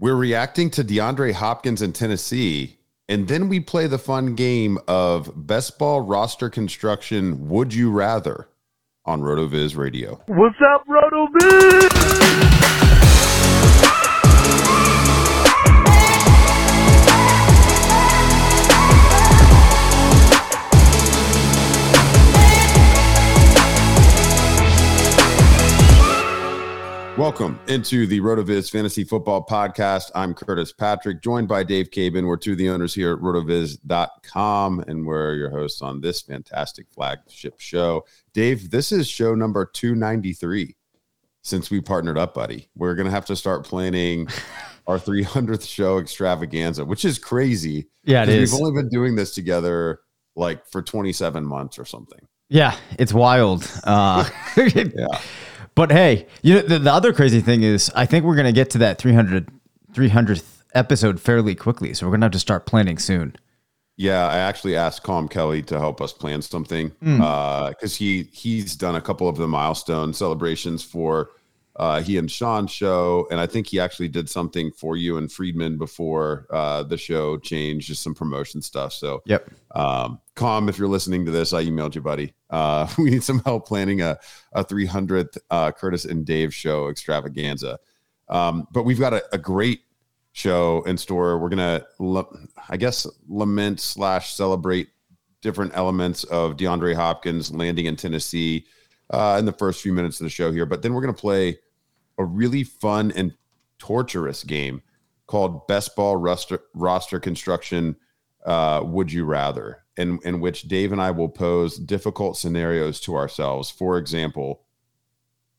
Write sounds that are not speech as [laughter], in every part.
We're reacting to DeAndre Hopkins in Tennessee, and then we play the fun game of best ball roster construction. Would you rather on RotoViz Radio? What's up, RotoViz? Welcome into the RotoViz Fantasy Football Podcast. I'm Curtis Patrick, joined by Dave Caban. We're two of the owners here at rotoviz.com, and we're your hosts on this fantastic flagship show. Dave, this is show number 293 since we partnered up, buddy. We're going to have to start planning [laughs] our 300th show extravaganza, which is crazy. Yeah, it is. We've only been doing this together like for 27 months or something. Yeah, it's wild. Uh, [laughs] Yeah. [laughs] But hey, you know the, the other crazy thing is I think we're gonna get to that 300 300th episode fairly quickly. So we're gonna have to start planning soon. Yeah, I actually asked Calm Kelly to help us plan something because Mm. he he's done a couple of the milestone celebrations for uh, he and Sean show, and I think he actually did something for you and Friedman before uh, the show changed, just some promotion stuff. So, Yep. um, Calm, if you're listening to this, I emailed you, buddy. Uh, [laughs] we need some help planning a a 300th uh, Curtis and Dave show extravaganza. Um, but we've got a, a great show in store. We're gonna, I guess, lament slash celebrate different elements of DeAndre Hopkins landing in Tennessee uh, in the first few minutes of the show here. But then we're gonna play a really fun and torturous game called Best Ball Roster Roster Construction. Uh, would you rather? In in which Dave and I will pose difficult scenarios to ourselves. For example,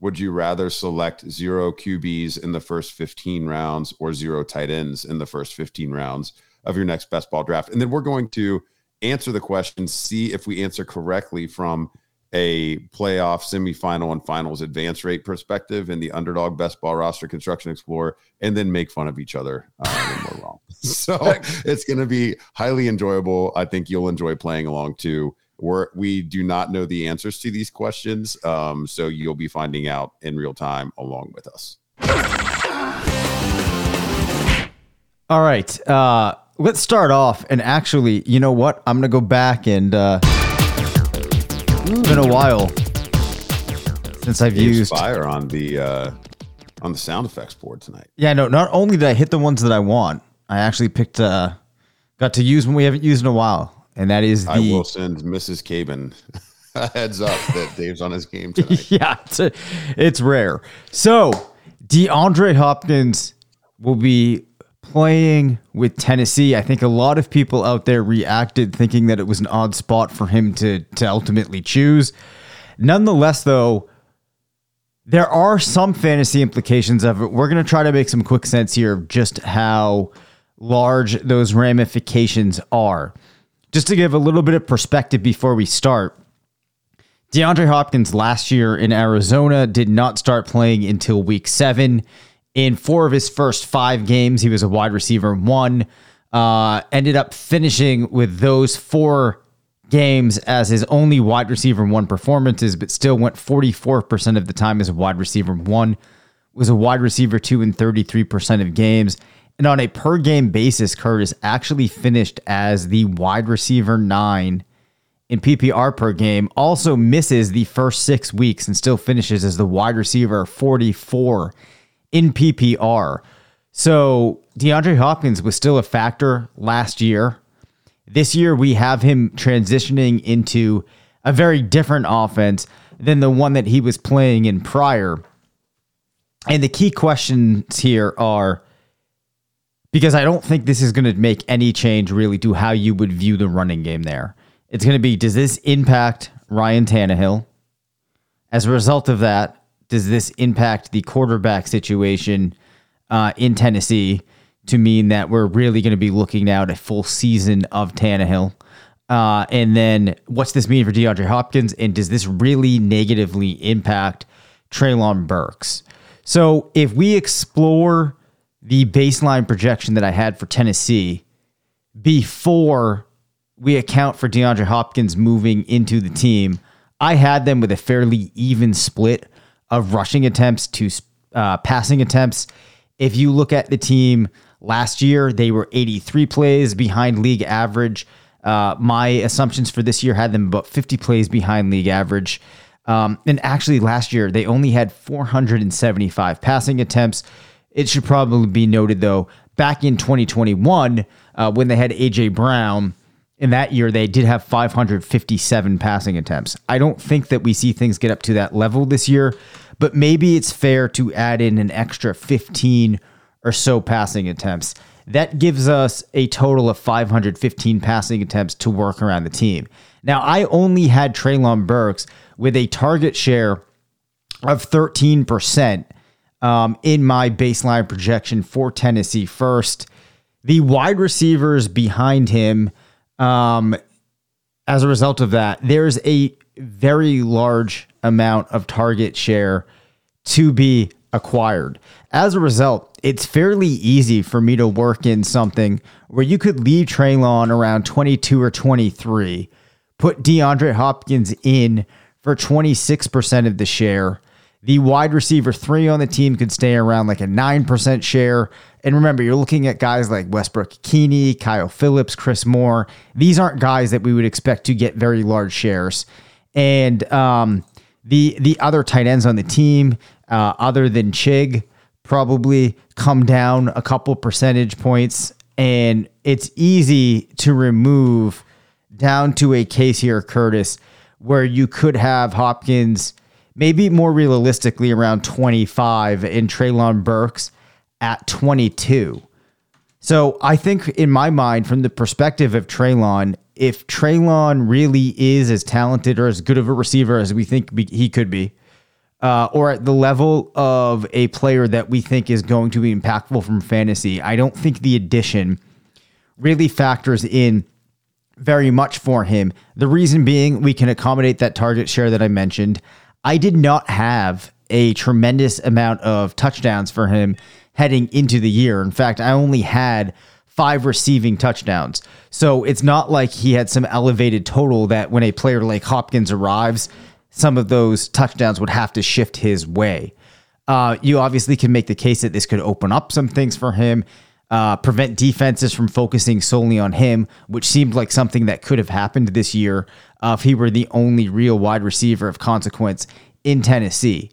would you rather select zero QBs in the first 15 rounds or zero tight ends in the first 15 rounds of your next best ball draft? And then we're going to answer the question, see if we answer correctly from a playoff, semifinal, and finals advance rate perspective in the underdog best ball roster construction explorer, and then make fun of each other uh, when we're wrong. [laughs] So [laughs] it's going to be highly enjoyable. I think you'll enjoy playing along too. We're, we do not know the answers to these questions, um, so you'll be finding out in real time along with us. All right. Uh, let's start off. And actually, you know what? I'm gonna go back and uh, it's been a while since I've used. fire on the uh, on the sound effects board tonight. Yeah, no. Not only did I hit the ones that I want, I actually picked. Uh, got to use one we haven't used in a while, and that is the. I will send Mrs. Caban [laughs] a heads up that Dave's on his game [laughs] tonight. yeah, it's, it's rare. So DeAndre Hopkins will be playing with Tennessee. I think a lot of people out there reacted thinking that it was an odd spot for him to to ultimately choose. Nonetheless, though, there are some fantasy implications of it. We're going to try to make some quick sense here of just how large those ramifications are. Just to give a little bit of perspective before we start, DeAndre Hopkins last year in Arizona did not start playing until week seven. In four of his first five games, he was a wide receiver one. Uh, ended up finishing with those four games as his only wide receiver one performances, but still went 44% of the time as a wide receiver one, was a wide receiver two in 33% of games. And on a per game basis, Curtis actually finished as the wide receiver nine in PPR per game, also misses the first six weeks and still finishes as the wide receiver 44 in PPR. So DeAndre Hopkins was still a factor last year. This year, we have him transitioning into a very different offense than the one that he was playing in prior. And the key questions here are because I don't think this is going to make any change really to how you would view the running game there. It's going to be does this impact Ryan Tannehill? As a result of that, does this impact the quarterback situation uh, in Tennessee to mean that we're really going to be looking now at a full season of Tannehill? Uh, and then what's this mean for DeAndre Hopkins? And does this really negatively impact Treylon Burks? So if we explore the baseline projection that I had for Tennessee before we account for DeAndre Hopkins moving into the team, I had them with a fairly even split of rushing attempts to uh, passing attempts. If you look at the team last year, they were 83 plays behind league average. Uh, my assumptions for this year had them about 50 plays behind league average. Um, and actually, last year, they only had 475 passing attempts. It should probably be noted, though, back in 2021, uh, when they had A.J. Brown, in that year, they did have 557 passing attempts. I don't think that we see things get up to that level this year, but maybe it's fair to add in an extra 15 or so passing attempts. That gives us a total of 515 passing attempts to work around the team. Now, I only had Treylon Burks with a target share of 13% um, in my baseline projection for Tennessee first. The wide receivers behind him um, as a result of that, there's a very large amount of target share to be acquired. As a result, it's fairly easy for me to work in something where you could leave Treylon around 22 or 23, put DeAndre Hopkins in for 26% of the share. The wide receiver three on the team could stay around like a 9% share. And remember, you're looking at guys like Westbrook-Ikhine, Kyle Phillips, Chris Moore. These aren't guys that we would expect to get very large shares. And um, the the other tight ends on the team, uh, other than Chig, probably come down a couple percentage points. And it's easy to remove down to a case here, Curtis, where you could have Hopkins maybe more realistically around 25 and Treylon Burks at 22. So I think in my mind, from the perspective of Treylon, if Treylon really is as talented or as good of a receiver as we think he could be, uh, or at the level of a player that we think is going to be impactful from fantasy, I don't think the addition really factors in very much for him. The reason being, we can accommodate that target share that I mentioned. I did not have a tremendous amount of touchdowns for him heading into the year. In fact, I only had five receiving touchdowns. So it's not like he had some elevated total that when a player like Hopkins arrives, some of those touchdowns would have to shift his way. Uh, you obviously can make the case that this could open up some things for him, uh, prevent defenses from focusing solely on him, which seemed like something that could have happened this year uh, if he were the only real wide receiver of consequence in Tennessee.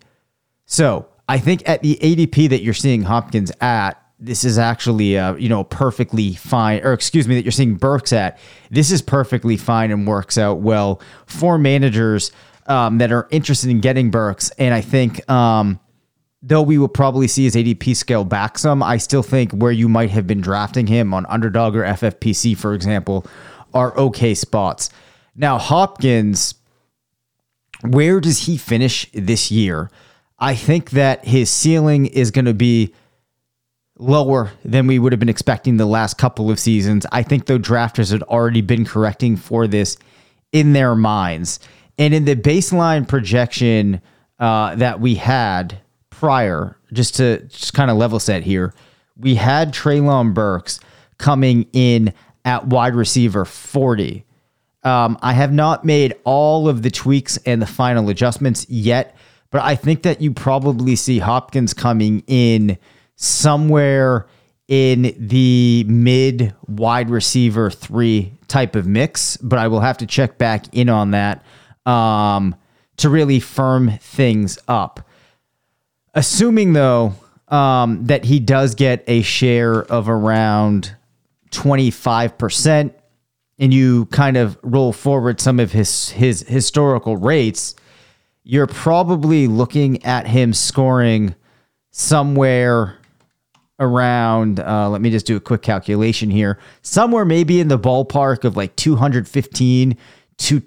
So I think at the ADP that you're seeing Hopkins at, this is actually uh, you know perfectly fine, or excuse me, that you're seeing Burks at. This is perfectly fine and works out well for managers um, that are interested in getting Burks. And I think um, though we will probably see his ADP scale back some, I still think where you might have been drafting him on Underdog or FFPC, for example, are okay spots. Now Hopkins, where does he finish this year? I think that his ceiling is going to be lower than we would have been expecting the last couple of seasons. I think the drafters had already been correcting for this in their minds. And in the baseline projection uh, that we had prior, just to just kind of level set here, we had Treylon Burks coming in at wide receiver 40. Um, I have not made all of the tweaks and the final adjustments yet but I think that you probably see Hopkins coming in somewhere in the mid wide receiver three type of mix, but I will have to check back in on that um, to really firm things up. Assuming, though, um, that he does get a share of around 25%, and you kind of roll forward some of his his historical rates, you're probably looking at him scoring somewhere around uh, let me just do a quick calculation here somewhere maybe in the ballpark of like 215 to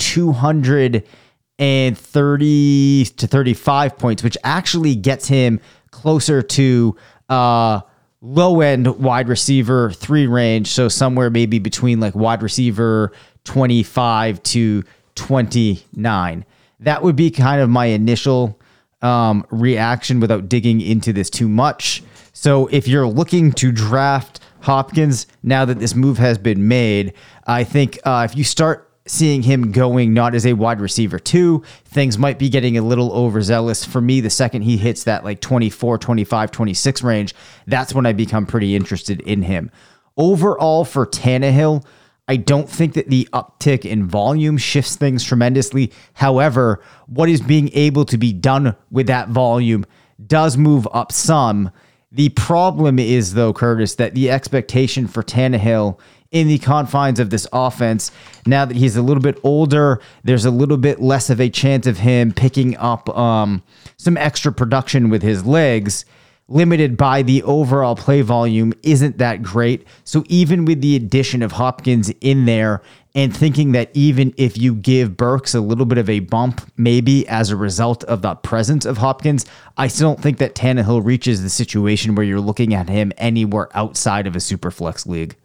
230 to 35 points which actually gets him closer to uh, low end wide receiver three range. So somewhere maybe between like wide receiver 25 to 29 that would be kind of my initial um, reaction without digging into this too much. So if you're looking to draft Hopkins now that this move has been made, I think uh, if you start seeing him going not as a wide receiver too. things might be getting a little overzealous. For me, the second he hits that like 24, 25, 26 range, that's when I become pretty interested in him. Overall, for Tannehill, I don't think that the uptick in volume shifts things tremendously. However, what is being able to be done with that volume does move up some. The problem is, though, Curtis, that the expectation for Tannehill in the confines of this offense, now that he's a little bit older, there's a little bit less of a chance of him picking up um, some extra production with his legs. Limited by the overall play volume isn't that great. So, even with the addition of Hopkins in there and thinking that even if you give Burks a little bit of a bump, maybe as a result of the presence of Hopkins, I still don't think that Tannehill reaches the situation where you're looking at him anywhere outside of a super flex league.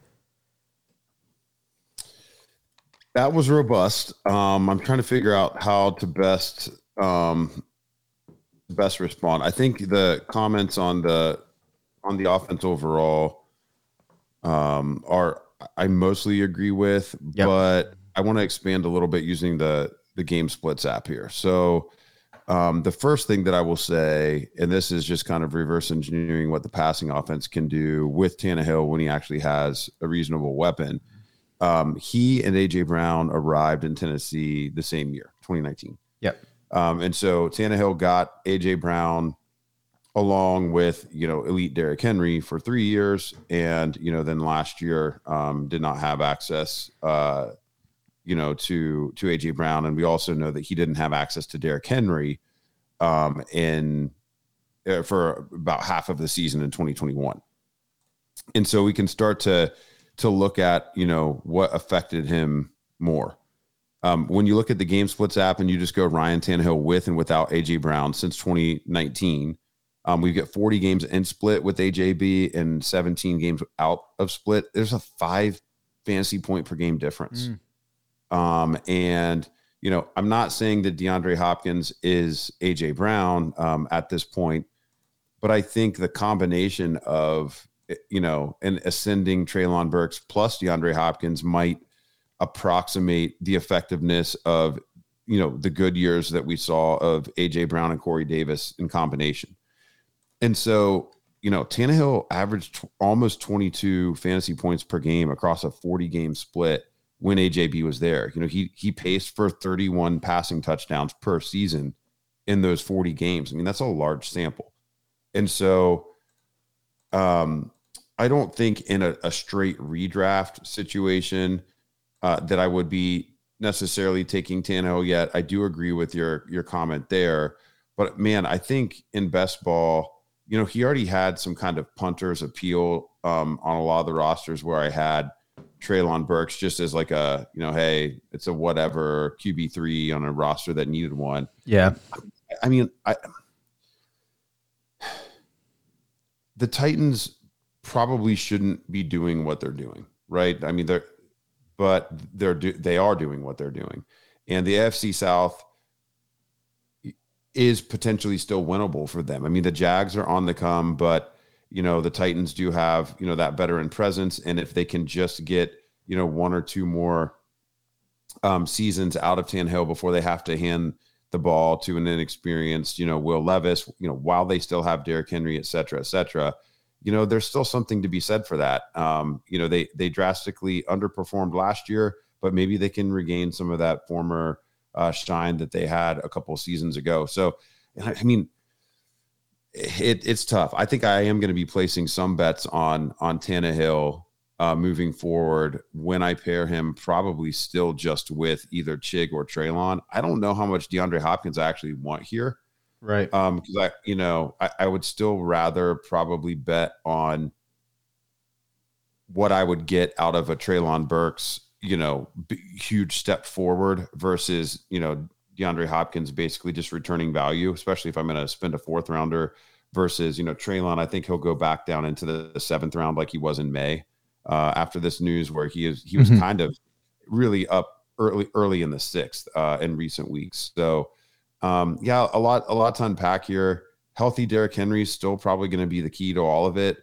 That was robust. Um, I'm trying to figure out how to best um, best respond. I think the comments on the on the offense overall um, are I mostly agree with, yep. but I want to expand a little bit using the the game splits app here. So um, the first thing that I will say, and this is just kind of reverse engineering what the passing offense can do with Tannehill when he actually has a reasonable weapon. Um, he and AJ Brown arrived in Tennessee the same year, 2019. Yep. Um, and so Tannehill got AJ Brown along with you know elite Derrick Henry for three years, and you know then last year um, did not have access, uh, you know, to to AJ Brown, and we also know that he didn't have access to Derrick Henry um, in uh, for about half of the season in 2021, and so we can start to to look at you know what affected him more. Um, when you look at the game splits app and you just go Ryan Tannehill with and without AJ Brown since 2019, um, we get 40 games in split with AJB and 17 games out of split. There's a five fantasy point per game difference. Mm. Um, and, you know, I'm not saying that DeAndre Hopkins is AJ Brown um, at this point, but I think the combination of, you know, an ascending Treylon Burks plus DeAndre Hopkins might approximate the effectiveness of, you know, the good years that we saw of AJ Brown and Corey Davis in combination. And so, you know, Tannehill averaged t- almost 22 fantasy points per game across a 40 game split when AJB was there. You know, he he paced for 31 passing touchdowns per season in those 40 games. I mean, that's a large sample. And so um I don't think in a, a straight redraft situation uh, that I would be necessarily taking Tannehill yet. I do agree with your your comment there. But man, I think in best ball, you know, he already had some kind of punter's appeal um, on a lot of the rosters where I had Treylon Burks just as like a, you know, hey, it's a whatever QB three on a roster that needed one. Yeah. I mean, I the Titans probably shouldn't be doing what they're doing, right? I mean, they're but they're do, they are doing what they're doing, and the AFC South is potentially still winnable for them. I mean, the Jags are on the come, but you know the Titans do have you know that veteran presence, and if they can just get you know one or two more um, seasons out of Tannehill before they have to hand the ball to an inexperienced you know Will Levis, you know while they still have Derrick Henry, et cetera, et cetera. You know, there's still something to be said for that. Um, you know, they they drastically underperformed last year, but maybe they can regain some of that former uh, shine that they had a couple seasons ago. So, I mean, it, it's tough. I think I am going to be placing some bets on on Tannehill uh, moving forward when I pair him, probably still just with either Chig or Treylon. I don't know how much DeAndre Hopkins I actually want here. Right. Um, because I, you know, I, I would still rather probably bet on what I would get out of a Treylon Burks, you know, b- huge step forward versus, you know, DeAndre Hopkins basically just returning value, especially if I'm going to spend a fourth rounder versus, you know, Treylon. I think he'll go back down into the, the seventh round like he was in May uh, after this news, where he is he was Mhm. kind of really up early early in the sixth uh, in recent weeks. So um, yeah, a lot a lot to unpack here. Healthy Derrick Henry is still probably going to be the key to all of it.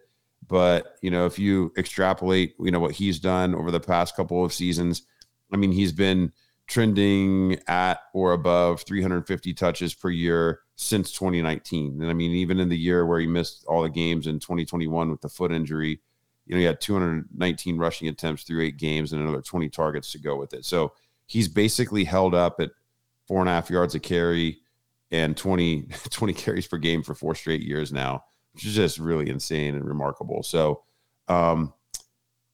But you know, if you extrapolate, you know what he's done over the past couple of seasons, I mean, he's been trending at or above 350 touches per year since 2019. And I mean, even in the year where he missed all the games in 2021 with the foot injury, you know, he had 219 rushing attempts through eight games and another 20 targets to go with it. So he's basically held up at four and a half yards a carry and 20, [laughs] 20 carries per game for four straight years now, which is just really insane and remarkable. So, um,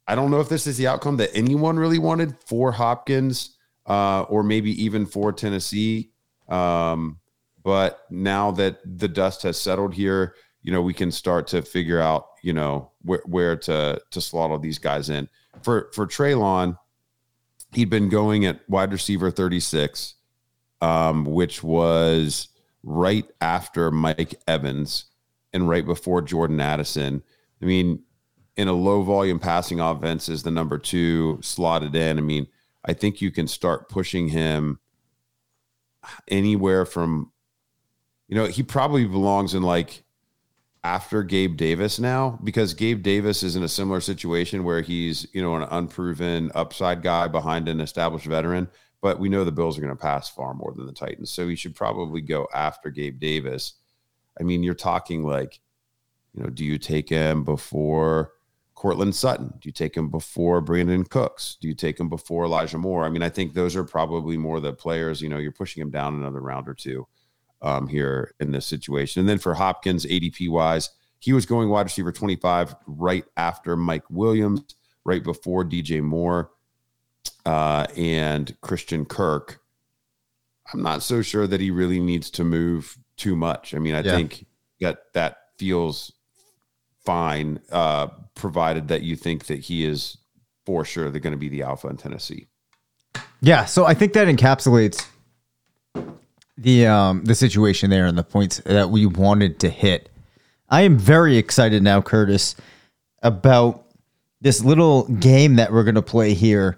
I don't know if this is the outcome that anyone really wanted for Hopkins uh, or maybe even for Tennessee. Um, but now that the dust has settled here, you know, we can start to figure out, you know, where, where to to slot all these guys in. For for Treylon, he'd been going at wide receiver 36, um, which was right after Mike Evans and right before Jordan Addison. I mean, in a low volume passing offense is the number two slotted in. I mean, I think you can start pushing him anywhere from, you know, he probably belongs in like after Gabe Davis now because Gabe Davis is in a similar situation where he's, you know, an unproven upside guy behind an established veteran. But we know the Bills are going to pass far more than the Titans. So he should probably go after Gabe Davis. I mean, you're talking like, you know, do you take him before Courtland Sutton? Do you take him before Brandin Cooks? Do you take him before Elijah Moore? I mean, I think those are probably more the players, you know, you're pushing him down another round or two um, here in this situation. And then for Hopkins, ADP wise, he was going wide receiver 25 right after Mike Williams, right before DJ Moore uh, and Christian Kirk. I'm not so sure that he really needs to move too much. I mean, I Yeah. think that that feels fine, uh, provided that you think that he is for sure they're going to be the alpha in Tennessee. Yeah, so I think that encapsulates the um the situation there and the points that we wanted to hit. I am very excited now, Curtis, about this little game that we're gonna play here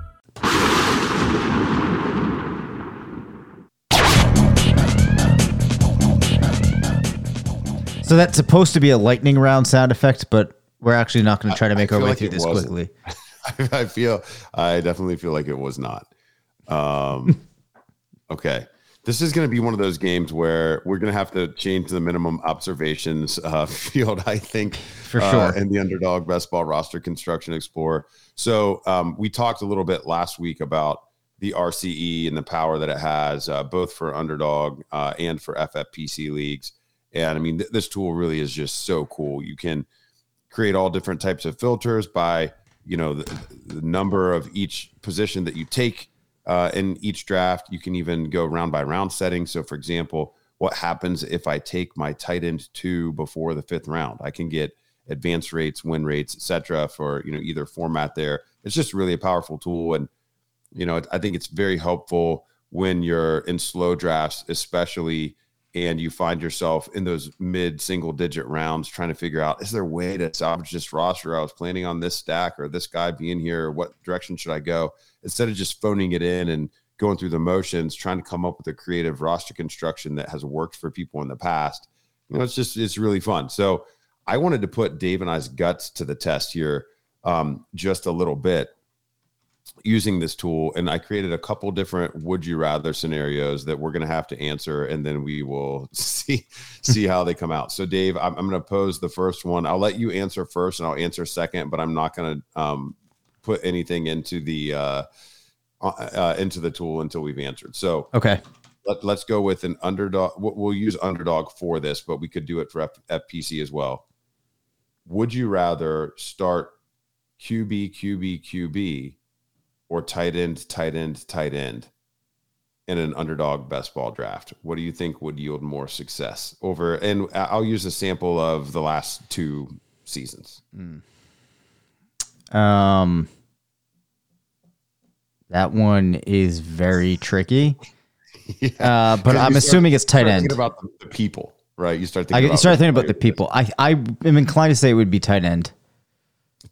So that's supposed to be a lightning round sound effect, but we're actually not going to try to I make our way like through this wasn't. quickly. [laughs] I feel, I definitely feel like it was not. Um, [laughs] Okay. This is going to be one of those games where we're going to have to change the minimum observations uh, [laughs] field, I think, For uh, sure. in the underdog best ball roster construction explorer. So um, we talked a little bit last week about the RCE and the power that it has, uh, both for underdog uh, and for FFPC leagues. And I mean, th- this tool really is just so cool. You can create all different types of filters by you know the, the number of each position that you take uh, in each draft. You can even go round by round setting. So, for example, what happens if I take my tight end two before the fifth round? I can get advance rates, win rates, etc. For you know either format. There, it's just really a powerful tool, and you know I think it's very helpful when you're in slow drafts, especially and you find yourself in those mid single digit rounds trying to figure out is there a way to salvage this roster? I was planning on this stack or this guy being here. What direction should I go? Instead of just phoning it in and going through the motions, trying to come up with a creative roster construction that has worked for people in the past. You know, it's just it's really fun. So I wanted to put Dave and I's guts to the test here um, just a little bit using this tool and i created a couple different would you rather scenarios that we're going to have to answer and then we will [laughs] see see how they come out. So dave i'm, I'm going to pose the first one. I'll let you answer first and i'll answer second but i'm not going to um, put anything into the uh, uh, into the tool until we've answered. So Okay. let, let's go with an underdog we'll we'll use underdog for this but we could do it for F- fpc as well. Would you rather start qb qb qb or tight end, tight end, tight end in an underdog best ball draft? What do you think would yield more success over? And I'll use a sample of the last two seasons. Um, that one is very tricky. [laughs] Uh, but I'm assuming it's tight end. about the, people, right? You start I thinking you about start thinking about the people. I I am inclined to say it would be tight end.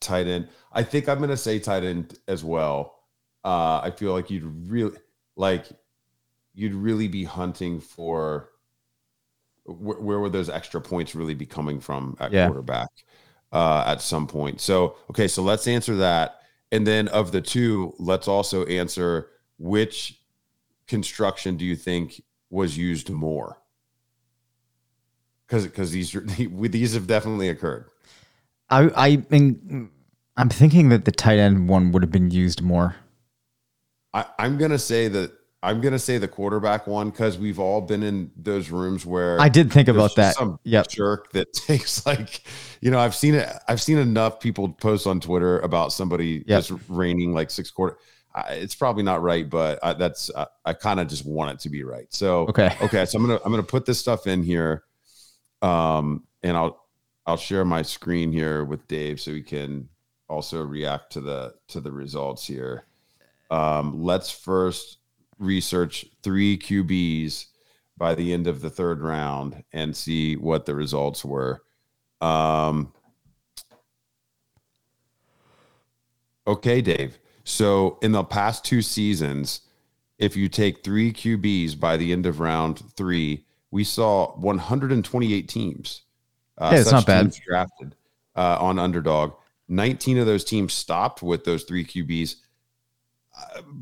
tight end. I think I'm going to say tight end as well. Uh, I feel like you'd really like you'd really be hunting for where, where would those extra points really be coming from at Yeah. quarterback uh, at some point. So okay, so let's answer that, and then of the two, let's also answer which construction do you think was used more? Because because these [laughs] these have definitely occurred. I I mean, I'm thinking that the tight end one would have been used more. I, I'm gonna say that I'm gonna say the quarterback one because we've all been in those rooms where I did think about that. Some Yep. jerk that [laughs] takes like, you know, I've seen it. I've seen enough people post on Twitter about somebody Yep. just raining like six quarter. I, it's probably not right, but I, that's I, I kind of just want it to be right. So Okay. [laughs] okay. So I'm gonna I'm gonna put this stuff in here, um, and I'll I'll share my screen here with Dave so he can also react to the to the results here. Um, let's first research three QBs by the end of the third round and see what the results were. Um, okay, Dave. So in the past two seasons, if you take three QBs by the end of round three, we saw 128 teams. Uh, Yeah, it's not bad. drafted uh, on underdog. 19 of those teams stopped with those three QBs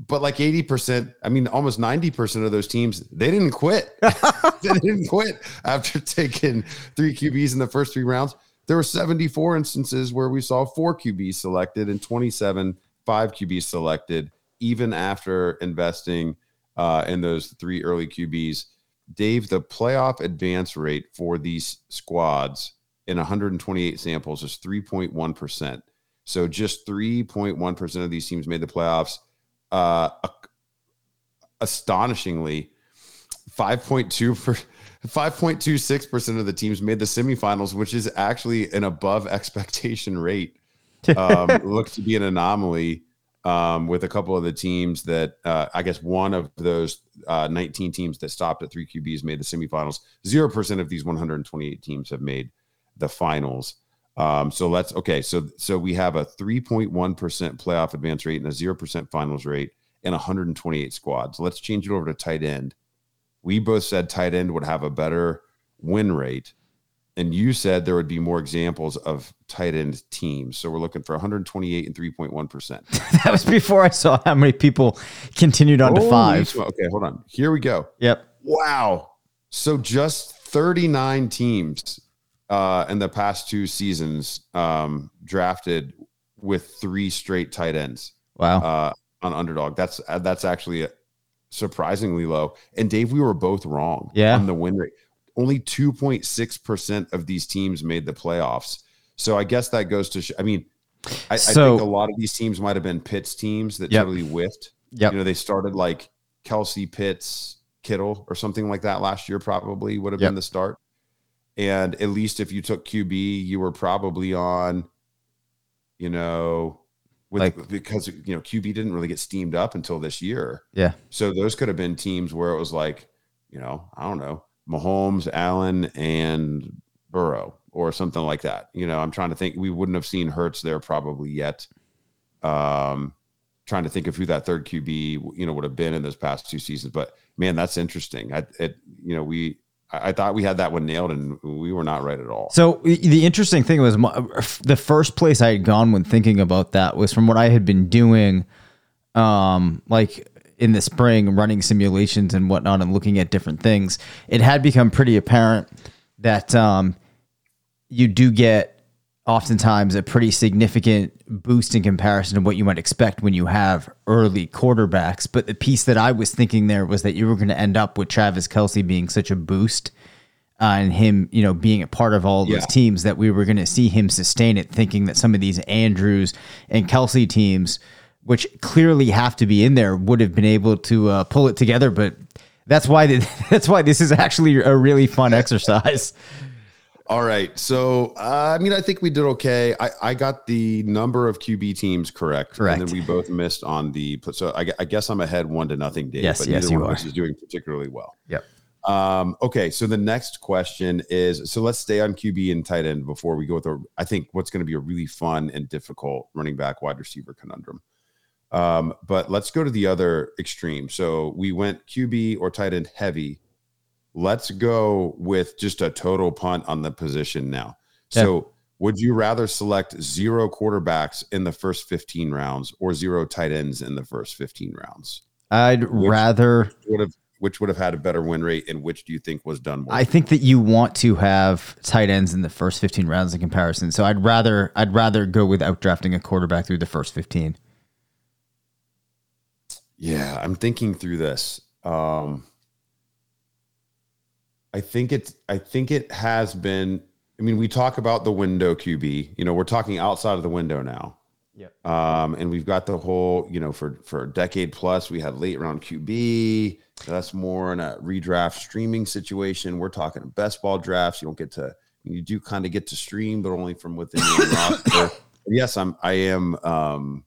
but like 80%, I mean, almost 90% of those teams, they didn't quit. [laughs] they didn't quit after taking three QBs in the first three rounds. There were 74 instances where we saw four QBs selected and 27, five QBs selected, even after investing uh, in those three early QBs. Dave, the playoff advance rate for these squads in 128 samples is 3.1%. So just 3.1% of these teams made the playoffs uh, astonishingly 5.2 per 5.26% of the teams made the semifinals, which is actually an above [laughs] expectation rate. Um, [laughs] looks to be an anomaly um, with a couple of the teams that uh, I guess one of those uh, 19 teams that stopped at three QBs made the semifinals. Zero percent of these 128 teams have made the finals. Um, so let's okay. So so we have a 3.1% playoff advance rate and a 0% finals rate and 128 squads. Let's change it over to tight end. We both said tight end would have a better win rate. and you said there would be more examples of tight end teams. So we're looking for 128 and 3.1 percent. [laughs] That was before I saw how many people continued on to five. Okay, hold on. Here we go. Yep. Wow. So just 39 teams uh, in the past two seasons um, drafted with three straight tight ends Wow. uh, on underdog. That's uh, that's actually surprisingly low. And Dave, we were both wrong Yeah. on the win rate. Only 2.6% of these teams made the playoffs. So I guess that goes to, sh- I mean, I, I think a lot of these teams might have been Pitts teams that Yep. totally whiffed. Yep. You know, they started like Kelce Pitts, Kittle, or something like that last year, probably would have Yep. been the start. And at least if you took QB, you were probably on, you know, with Like- because you know QB didn't really get steamed up until this year. yeah. So those could have been teams where it was like, you know, I don't know, Mahomes, Allen, and Burrow, or something like that. You know, I'm trying to think. We wouldn't have seen Hurts there probably yet. Um, trying to think of who that third QB, you know, would have been in those past two seasons. But man, that's interesting. I, it, you know, we, I thought we had that one nailed, and we were not right at all. So the the interesting thing was my, the first place I had gone when thinking about that was from what I had been doing, um, like in the spring, running simulations and whatnot, and looking at different things. It had become pretty apparent that um, you do get oftentimes a pretty significant boost in comparison to what you might expect when you have early quarterbacks. But the piece that I was thinking there was that you were going to end up with Travis Kelce being such a boost uh, and him, you know, being a part of all those teams that we were going to see him sustain it, thinking that some of these Andrews and Kelsey teams, which clearly have to be in there, would have been able to uh, pull it together. But that's why the, [laughs] that's why this is actually a really fun [laughs] exercise. All right. So, uh, I mean, I think we did okay. I, I got the number of QB teams correct. Correct. And then we both missed on the, so I, I guess I'm ahead one to nothing, Dave. Yes, but yes, neither you one are. of us is doing particularly well. Yep. Um, okay. So the next question is so let's stay on QB and tight end before we go with a, I think what's going to be a really fun and difficult running back wide receiver conundrum. Um, but let's go to the other extreme. So we went QB or tight end heavy. Let's go with just a total punt on the position now. Yeah. So would you rather select zero quarterbacks in the first 15 rounds or zero tight ends in the first 15 rounds? I'd rather. Would have which would have had a better win rate and which do you think was done more? I think that you want to have tight ends in the first 15 rounds in comparison. So I'd rather I'd rather go without drafting a quarterback through the first 15. Yeah, I'm thinking through this. Um, I think it's. I think it has been. I mean, we talk about the window QB. You know, we're talking outside of the window now. Yep. Um, and we've got the whole. You know, for for a decade plus, we had late round QB. That's more in a redraft streaming situation. We're talking best ball drafts. You don't get to. You do kind of get to stream, but only from within your [laughs] roster. Yes, I'm. I am. Um,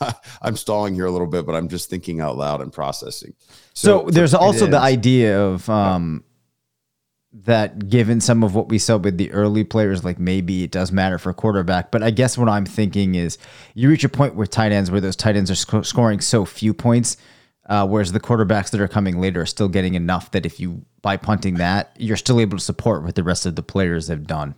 [laughs] I'm stalling here a little bit, but I'm just thinking out loud and processing. So, for there's also the idea of um, that given some of what we saw with the early players, like maybe it does matter for quarterback. But I guess what I'm thinking is you reach a point with tight ends where those tight ends are sc- scoring so few points, uh, whereas the quarterbacks that are coming later are still getting enough that if you by punting that, you're still able to support what the rest of the players have done.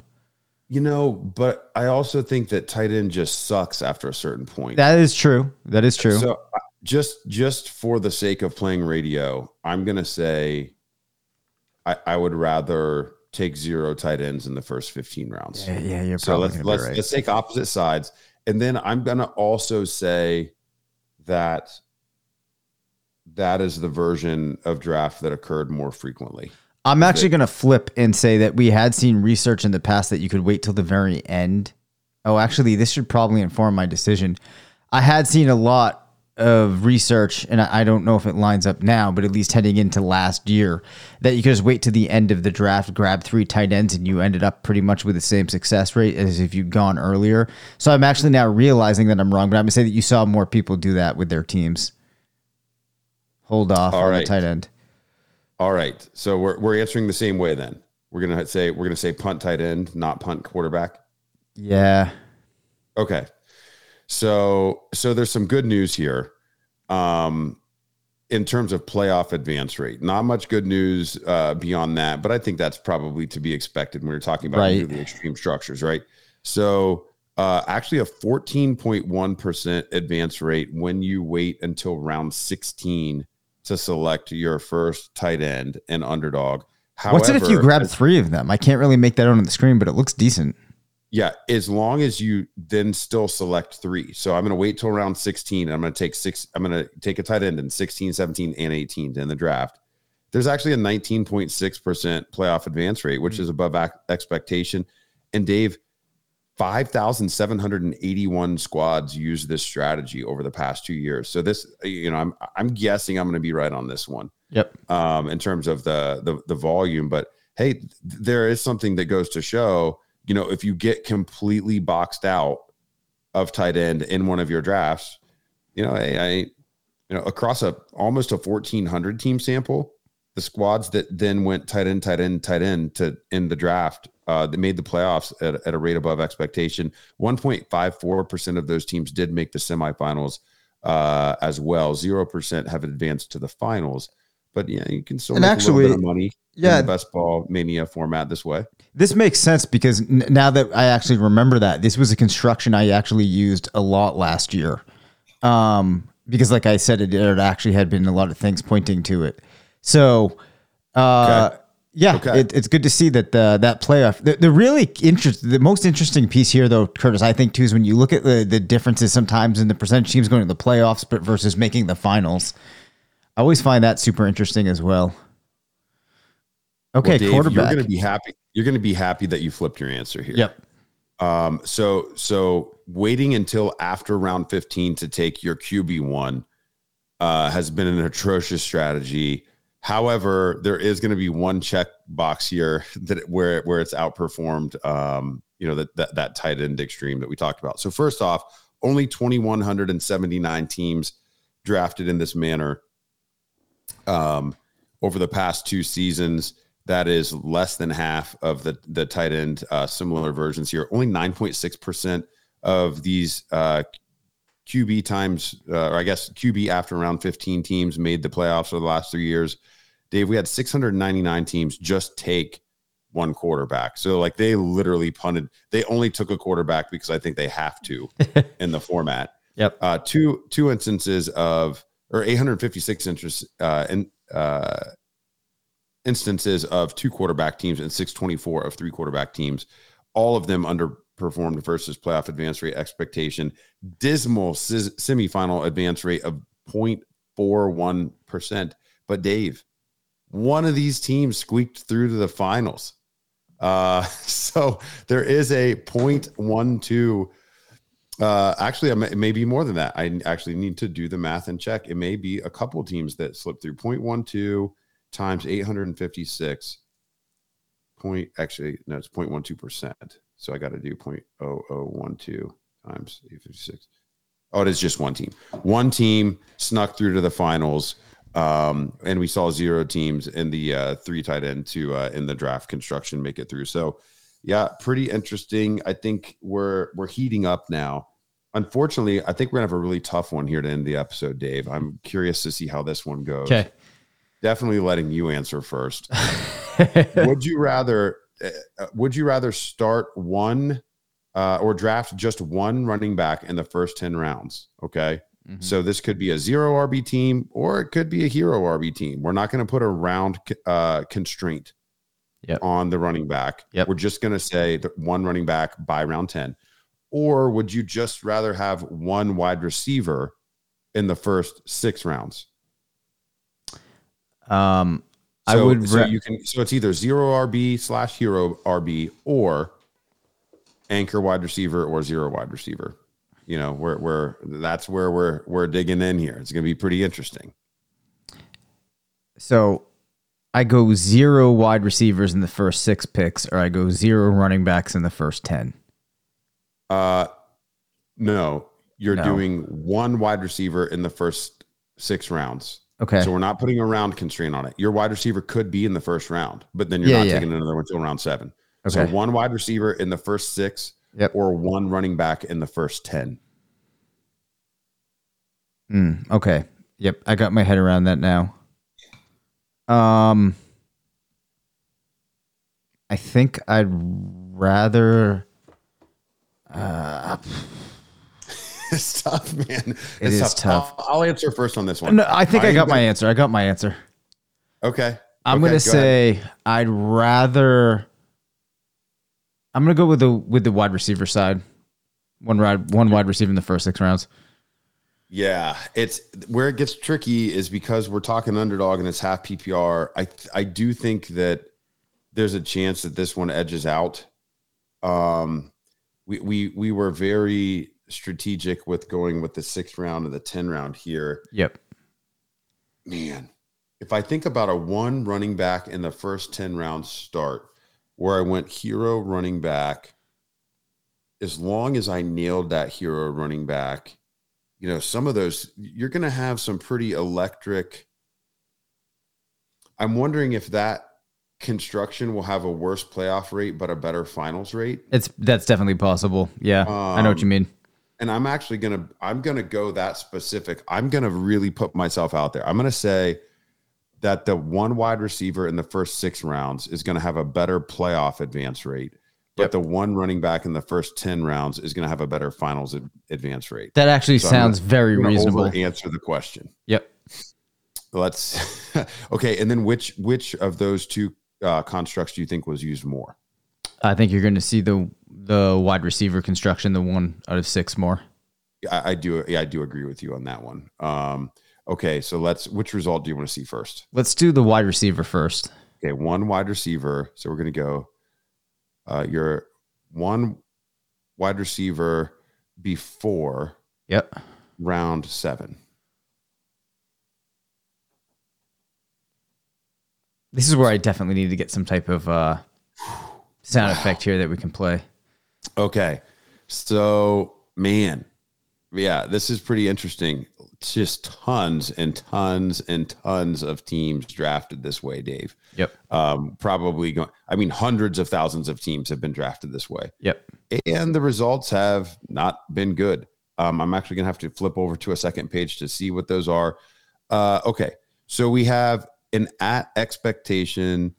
You know, but I also think that tight end just sucks after a certain point. That is true. That is true. So uh, just just for the sake of playing radio, I'm gonna say I, I would rather take zero tight ends in the first 15 rounds. yeah, yeah, you're So probably let's let's right. let's take opposite sides, and then I'm gonna also say that that is the version of draft that occurred more frequently. I'm actually going to flip and say that we had seen research in the past that you could wait till the very end. Oh, actually, this should probably inform my decision. I had seen a lot of research, and I don't know if it lines up now, but at least heading into last year, that you could just wait to the end of the draft, grab three tight ends, and you ended up pretty much with the same success rate as if you'd gone earlier. So I'm actually now realizing that I'm wrong, but I'm going to say that you saw more people do that with their teams. Hold off All on right. the tight end. All right. So we're we're answering the same way then. We're gonna say we're gonna say punt tight end, not punt quarterback. Yeah. Okay. So so there's some good news here. Um in terms of playoff advance rate. Not much good news uh, beyond that, but I think that's probably to be expected when you're talking about Right. extreme structures, right? So, uh, actually, a 14.1% advance rate when you wait until round 16 to select your first tight end and underdog. What's it if you grab three of them? I can't really make that out on the screen, but it looks decent. Yeah, as long as you then still select three. So I'm going to wait till round 16 and I'm going to take six. I'm going to take a tight end in 16, 17, and 18 in the draft. There's actually a 19.6% playoff advance rate, which is above ac- expectation. And Dave, 5,781 squads use this strategy over the past two years. So this, you know, I'm I'm guessing I'm going to be right on this one Yep. um, in terms of the, the the volume. But hey, th- there is something that goes to show, you know, if you get completely boxed out of tight end in one of your drafts, you know, I, I you know, across a almost a 1400 team sample, the squads that then went tight end, tight end, tight end to in the draft, uh, that made the playoffs at, at a rate above expectation. 1.54% of those teams did make the semifinals uh, as well. 0% have advanced to the finals. But yeah, you can still And make a actually- little bit of money yeah. in the best ball mania format this way. This makes sense because n- now that I actually remember that this was a construction I actually used a lot last year. Um, because like I said, it, it actually had been a lot of things pointing to it. So, uh, Okay. yeah, Okay. it, it's good to see that the, that playoff. The, the really interest, the most interesting piece here, though, Curtis, I think too, is when you look at the the differences sometimes in the percentage teams going to the playoffs, but versus making the finals. I always find that super interesting as well. Okay, Well, Dave, quarterback. You're going to be happy. You're going to be happy that you flipped your answer here. Yep. Um, so so waiting until after round 15 to take your QB one uh, has been an atrocious strategy. However, there is going to be one check box here [laughs] that where where it's outperformed. Um, you know that that that tight end extreme that we talked about. So first off, only 2,179 teams drafted in this manner um, over the past two seasons. That is less than half of the the tight end uh, similar versions here. Only 9.6% of these uh, QB times, uh, or I guess QB after round 15 teams made the playoffs for the last three years. Dave, we had 699 teams just take one quarterback. So like they literally punted. They only took a quarterback because I think they have to [laughs] in the format Yep. uh, two two instances of or 856 interest uh, in, uh, instances of two quarterback teams and 624 of three quarterback teams. All of them underperformed versus playoff advance rate expectation. Dismal sis- semifinal advance rate of 0.41 percent. But Dave, one of these teams squeaked through to the finals. Uh, [laughs] so there is a 0.12 uh, actually, it may be more than that. I actually need to do the math and check. It may be a couple teams that slipped through 0.12 times 856. Point actually, no, it's 0.12 percent. So I got to do 0.0012 times 856. Oh, it is just one team. One team snuck through to the finals, um, and we saw zero teams in the uh, three tight end to uh, in the draft construction make it through. So yeah, pretty interesting. I think we're we're heating up now. Unfortunately, I think we're gonna have a really tough one here to end the episode, Dave. I'm curious to see how this one goes. Okay. Definitely letting you answer first. [laughs] would you rather uh, would you rather start one uh, or draft just one running back in the first 10 rounds? Okay. Mm-hmm. So this could be a zero RB team or it could be a hero RB team. We're not going to put a round uh, constraint Yep. on the running back. Yep. We're just going to say that one running back by round 10. Or would you just rather have one wide receiver in the first six rounds? Um, I So, would. so you can so it's either zero RB slash hero RB or anchor wide receiver or zero wide receiver. You know, where where that's where we're we're digging in here. It's gonna be pretty interesting. so I go zero wide receivers in the first six picks, or I go zero running backs in the first ten. Uh no, you're No. doing one wide receiver in the first six rounds. Okay. So we're not putting a round constraint on it. Your wide receiver could be in the first round, but then you're Yeah, not yeah. taking another one until round seven. So one wide receiver in the first six, Yep. or one running back in the first ten. Mm, okay. Yep, I got my head around that now. Um, I think I'd rather. [laughs] it's tough, man. It it's is tough. I'll, I'll answer first on this one. No, I think I I'm got my answer. I got my answer. Okay. I'm Okay, gonna go ahead. say I'd rather. I'm gonna go with the with the wide receiver side. One ride, one wide receiver in the first six rounds. Yeah, it's where it gets tricky is because we're talking underdog and it's half PPR. I I do think that there's a chance that this one edges out. Um, we we we were very strategic with going with the sixth round and the ten round here. Yep. Man, if I think about a one running back in the first ten rounds start, where I went hero running back, as long as I nailed that hero running back you know some of those you're going to have some pretty electric i'm wondering if that construction will have a worse playoff rate but a better finals rate It's that's definitely possible. Yeah, I know what you Um, mean. And i'm actually going to i'm to go that specific i'm going to really put myself out there i'm going to say that the one wide receiver in the first six rounds is going to have a better playoff advance rate but Yep. the one running back in the first 10 rounds is going to have a better finals ad- advance rate That actually So sounds gonna- very reasonable. answer the question Yep. let's [laughs] okay and then which which of those two uh, constructs do you think was used more I think you're going to see the the wide receiver construction, the one out of six more. I, I do yeah i do agree with you on that one um okay so let's which result do you want to see first Let's do the wide receiver first. okay one wide receiver so we're going to go uh your one wide receiver before Yep. round seven This is where I definitely need to get some type of uh, sound effect here that we can play. Okay. So, man, yeah, this is pretty interesting. Just tons and tons and tons of teams drafted this way, Dave. Yep. Um, probably going, I mean, hundreds of thousands of teams have been drafted this way, Yep. and the results have not been good. Um, I'm actually going to have to flip over to a second page to see what those are. Uh, okay. So we have an at expectation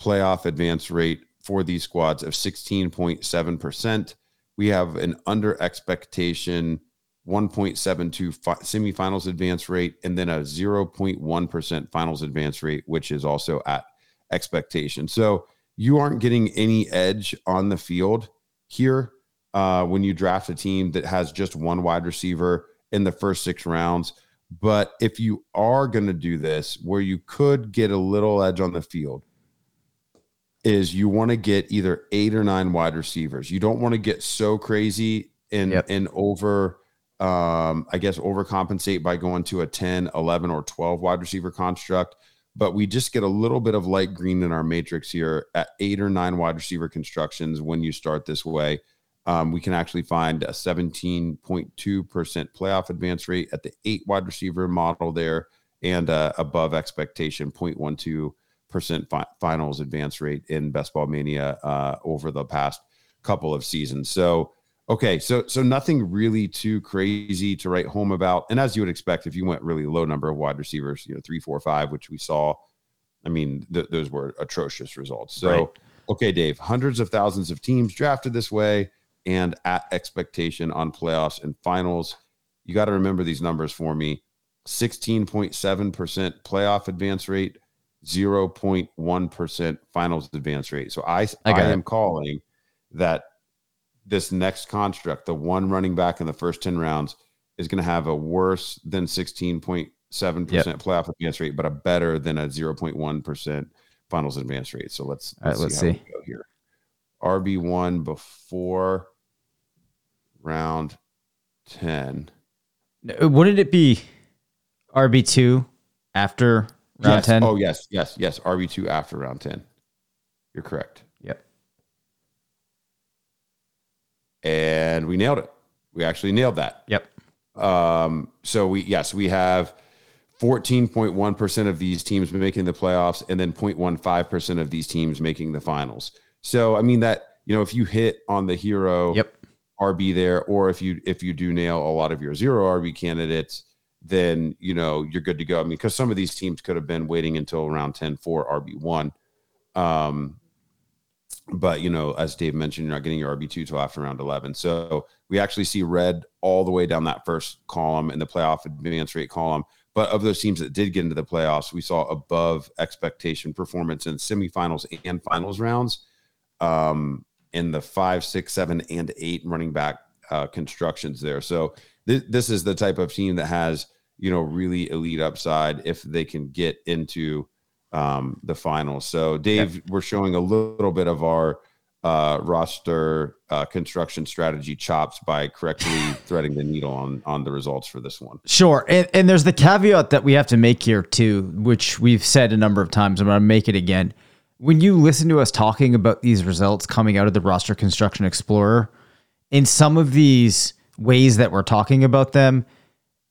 playoff advance rate for these squads of 16.7%. We have an under expectation 1.72 fi- semifinals advance rate and then a 0.1% finals advance rate, which is also at expectation. So you aren't getting any edge on the field here uh, when you draft a team that has just one wide receiver in the first six rounds. But if you are going to do this, where you could get a little edge on the field, is you want to get either eight or nine wide receivers. You don't want to get so crazy and Yep. and over um I guess overcompensate by going to a 10, 11 or 12 wide receiver construct, but we just get a little bit of light green in our matrix here at eight or nine wide receiver constructions when you start this way. Um, we can actually find a 17.2% playoff advance rate at the eight wide receiver model there and uh, above expectation 0.12 percent fi- finals advance rate in best ball mania uh, over the past couple of seasons. So okay so so nothing really too crazy to write home about. And as you would expect if you went really low number of wide receivers you know three four five which we saw i mean th- those were atrocious results. So Right. okay dave hundreds of thousands of teams drafted this way and at expectation on playoffs and finals. You got to remember these numbers for me. 16.7% playoff advance rate 0.1% finals advance rate. So I, I I, got it. am calling that this next construct, the one running back in the first 10 rounds, is going to have a worse than 16.7% playoff advance rate, but a better than a 0.1% finals advance rate. So let's, All right, let's how we see. go here. RB1 before round 10. Uh, Wouldn't it be RB two after round yes. ten? Oh, yes, yes, yes. RB2 after round 10. You're correct. Yep. and we nailed it. We actually nailed that. Yep. Um, so we yes, we have 14.1% of these teams making the playoffs and then 0.15% of these teams making the finals. So I mean that, you know, if you hit on the hero Yep. RB there, or if you if you do nail a lot of your zero RB candidates, then you know you're good to go. I mean, because some of these teams could have been waiting until around 10 for RB one. Um, but you know, as Dave mentioned, you're not getting your RB two till after round 11. So we actually see red all the way down that first column in the playoff advance rate column. But of those teams that did get into the playoffs, we saw above expectation performance in semifinals and finals rounds. Um, in the five, six, seven, and eight running back uh, constructions there. So th- this is the type of team that has you know really elite upside if they can get into um, the finals. So Dave, yeah. we're showing a little bit of our uh, roster uh, construction strategy chops by correctly [laughs] threading the needle on on the results for this one. Sure, and, and there's the caveat that we have to make here too, which we've said a number of times. I'm going to make it again. When you listen to us talking about these results coming out of the roster construction explorer, in some of these ways that we're talking about them,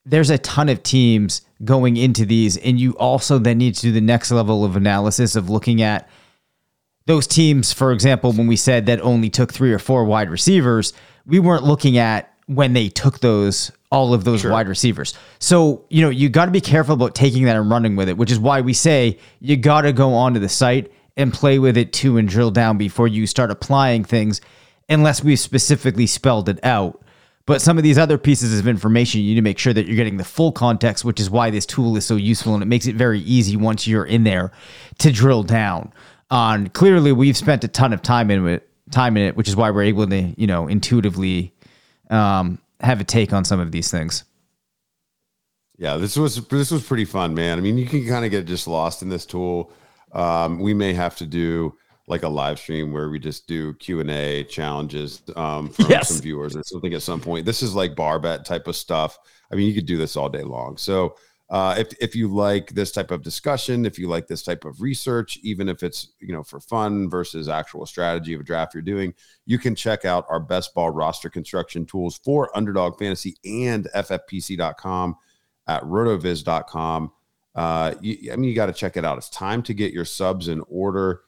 there's a ton of teams going into these, and you also then need to do the next level of analysis of looking at those teams. For example, when we said that only took three or four wide receivers, we weren't looking at when they took those all of those sure. wide receivers. So, you know, you got to be careful about taking that and running with it, which is why we say you got to go onto the site and play with it too and drill down before you start applying things unless we've specifically spelled it out. But some of these other pieces of information, you need to make sure that you're getting the full context, which is why this tool is so useful. And it makes it very easy once you're in there to drill down on. Clearly, we've spent a ton of time in it, time in it, which is why we're able to, you know, intuitively um, have a take on some of these things. Yeah, this was this was pretty fun, man. I mean, you can kind of get just lost in this tool. Um, we may have to do like a live stream where we just do Q and A challenges um, [laughs] from yes. some viewers or something at some point. This is like bar bet type of stuff. I mean, you could do this all day long. So uh, if if you like this type of discussion, if you like this type of research, even if it's you know for fun versus actual strategy of a draft you're doing, you can check out our best ball roster construction tools for Underdog Fantasy and FFPC.com at rotoviz.com. Uh, you, I mean, you got to check it out. It's time to get your subs in order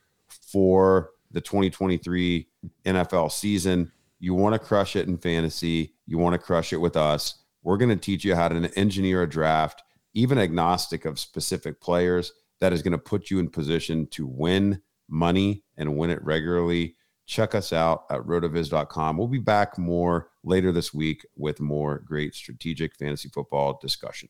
for the 2023 NFL season. You want to crush it in fantasy, you want to crush it with us. We're going to teach you how to engineer a draft, even agnostic of specific players, that is going to put you in position to win money and win it regularly. Check us out at rotoviz.com. We'll be back more later this week with more great strategic fantasy football discussion.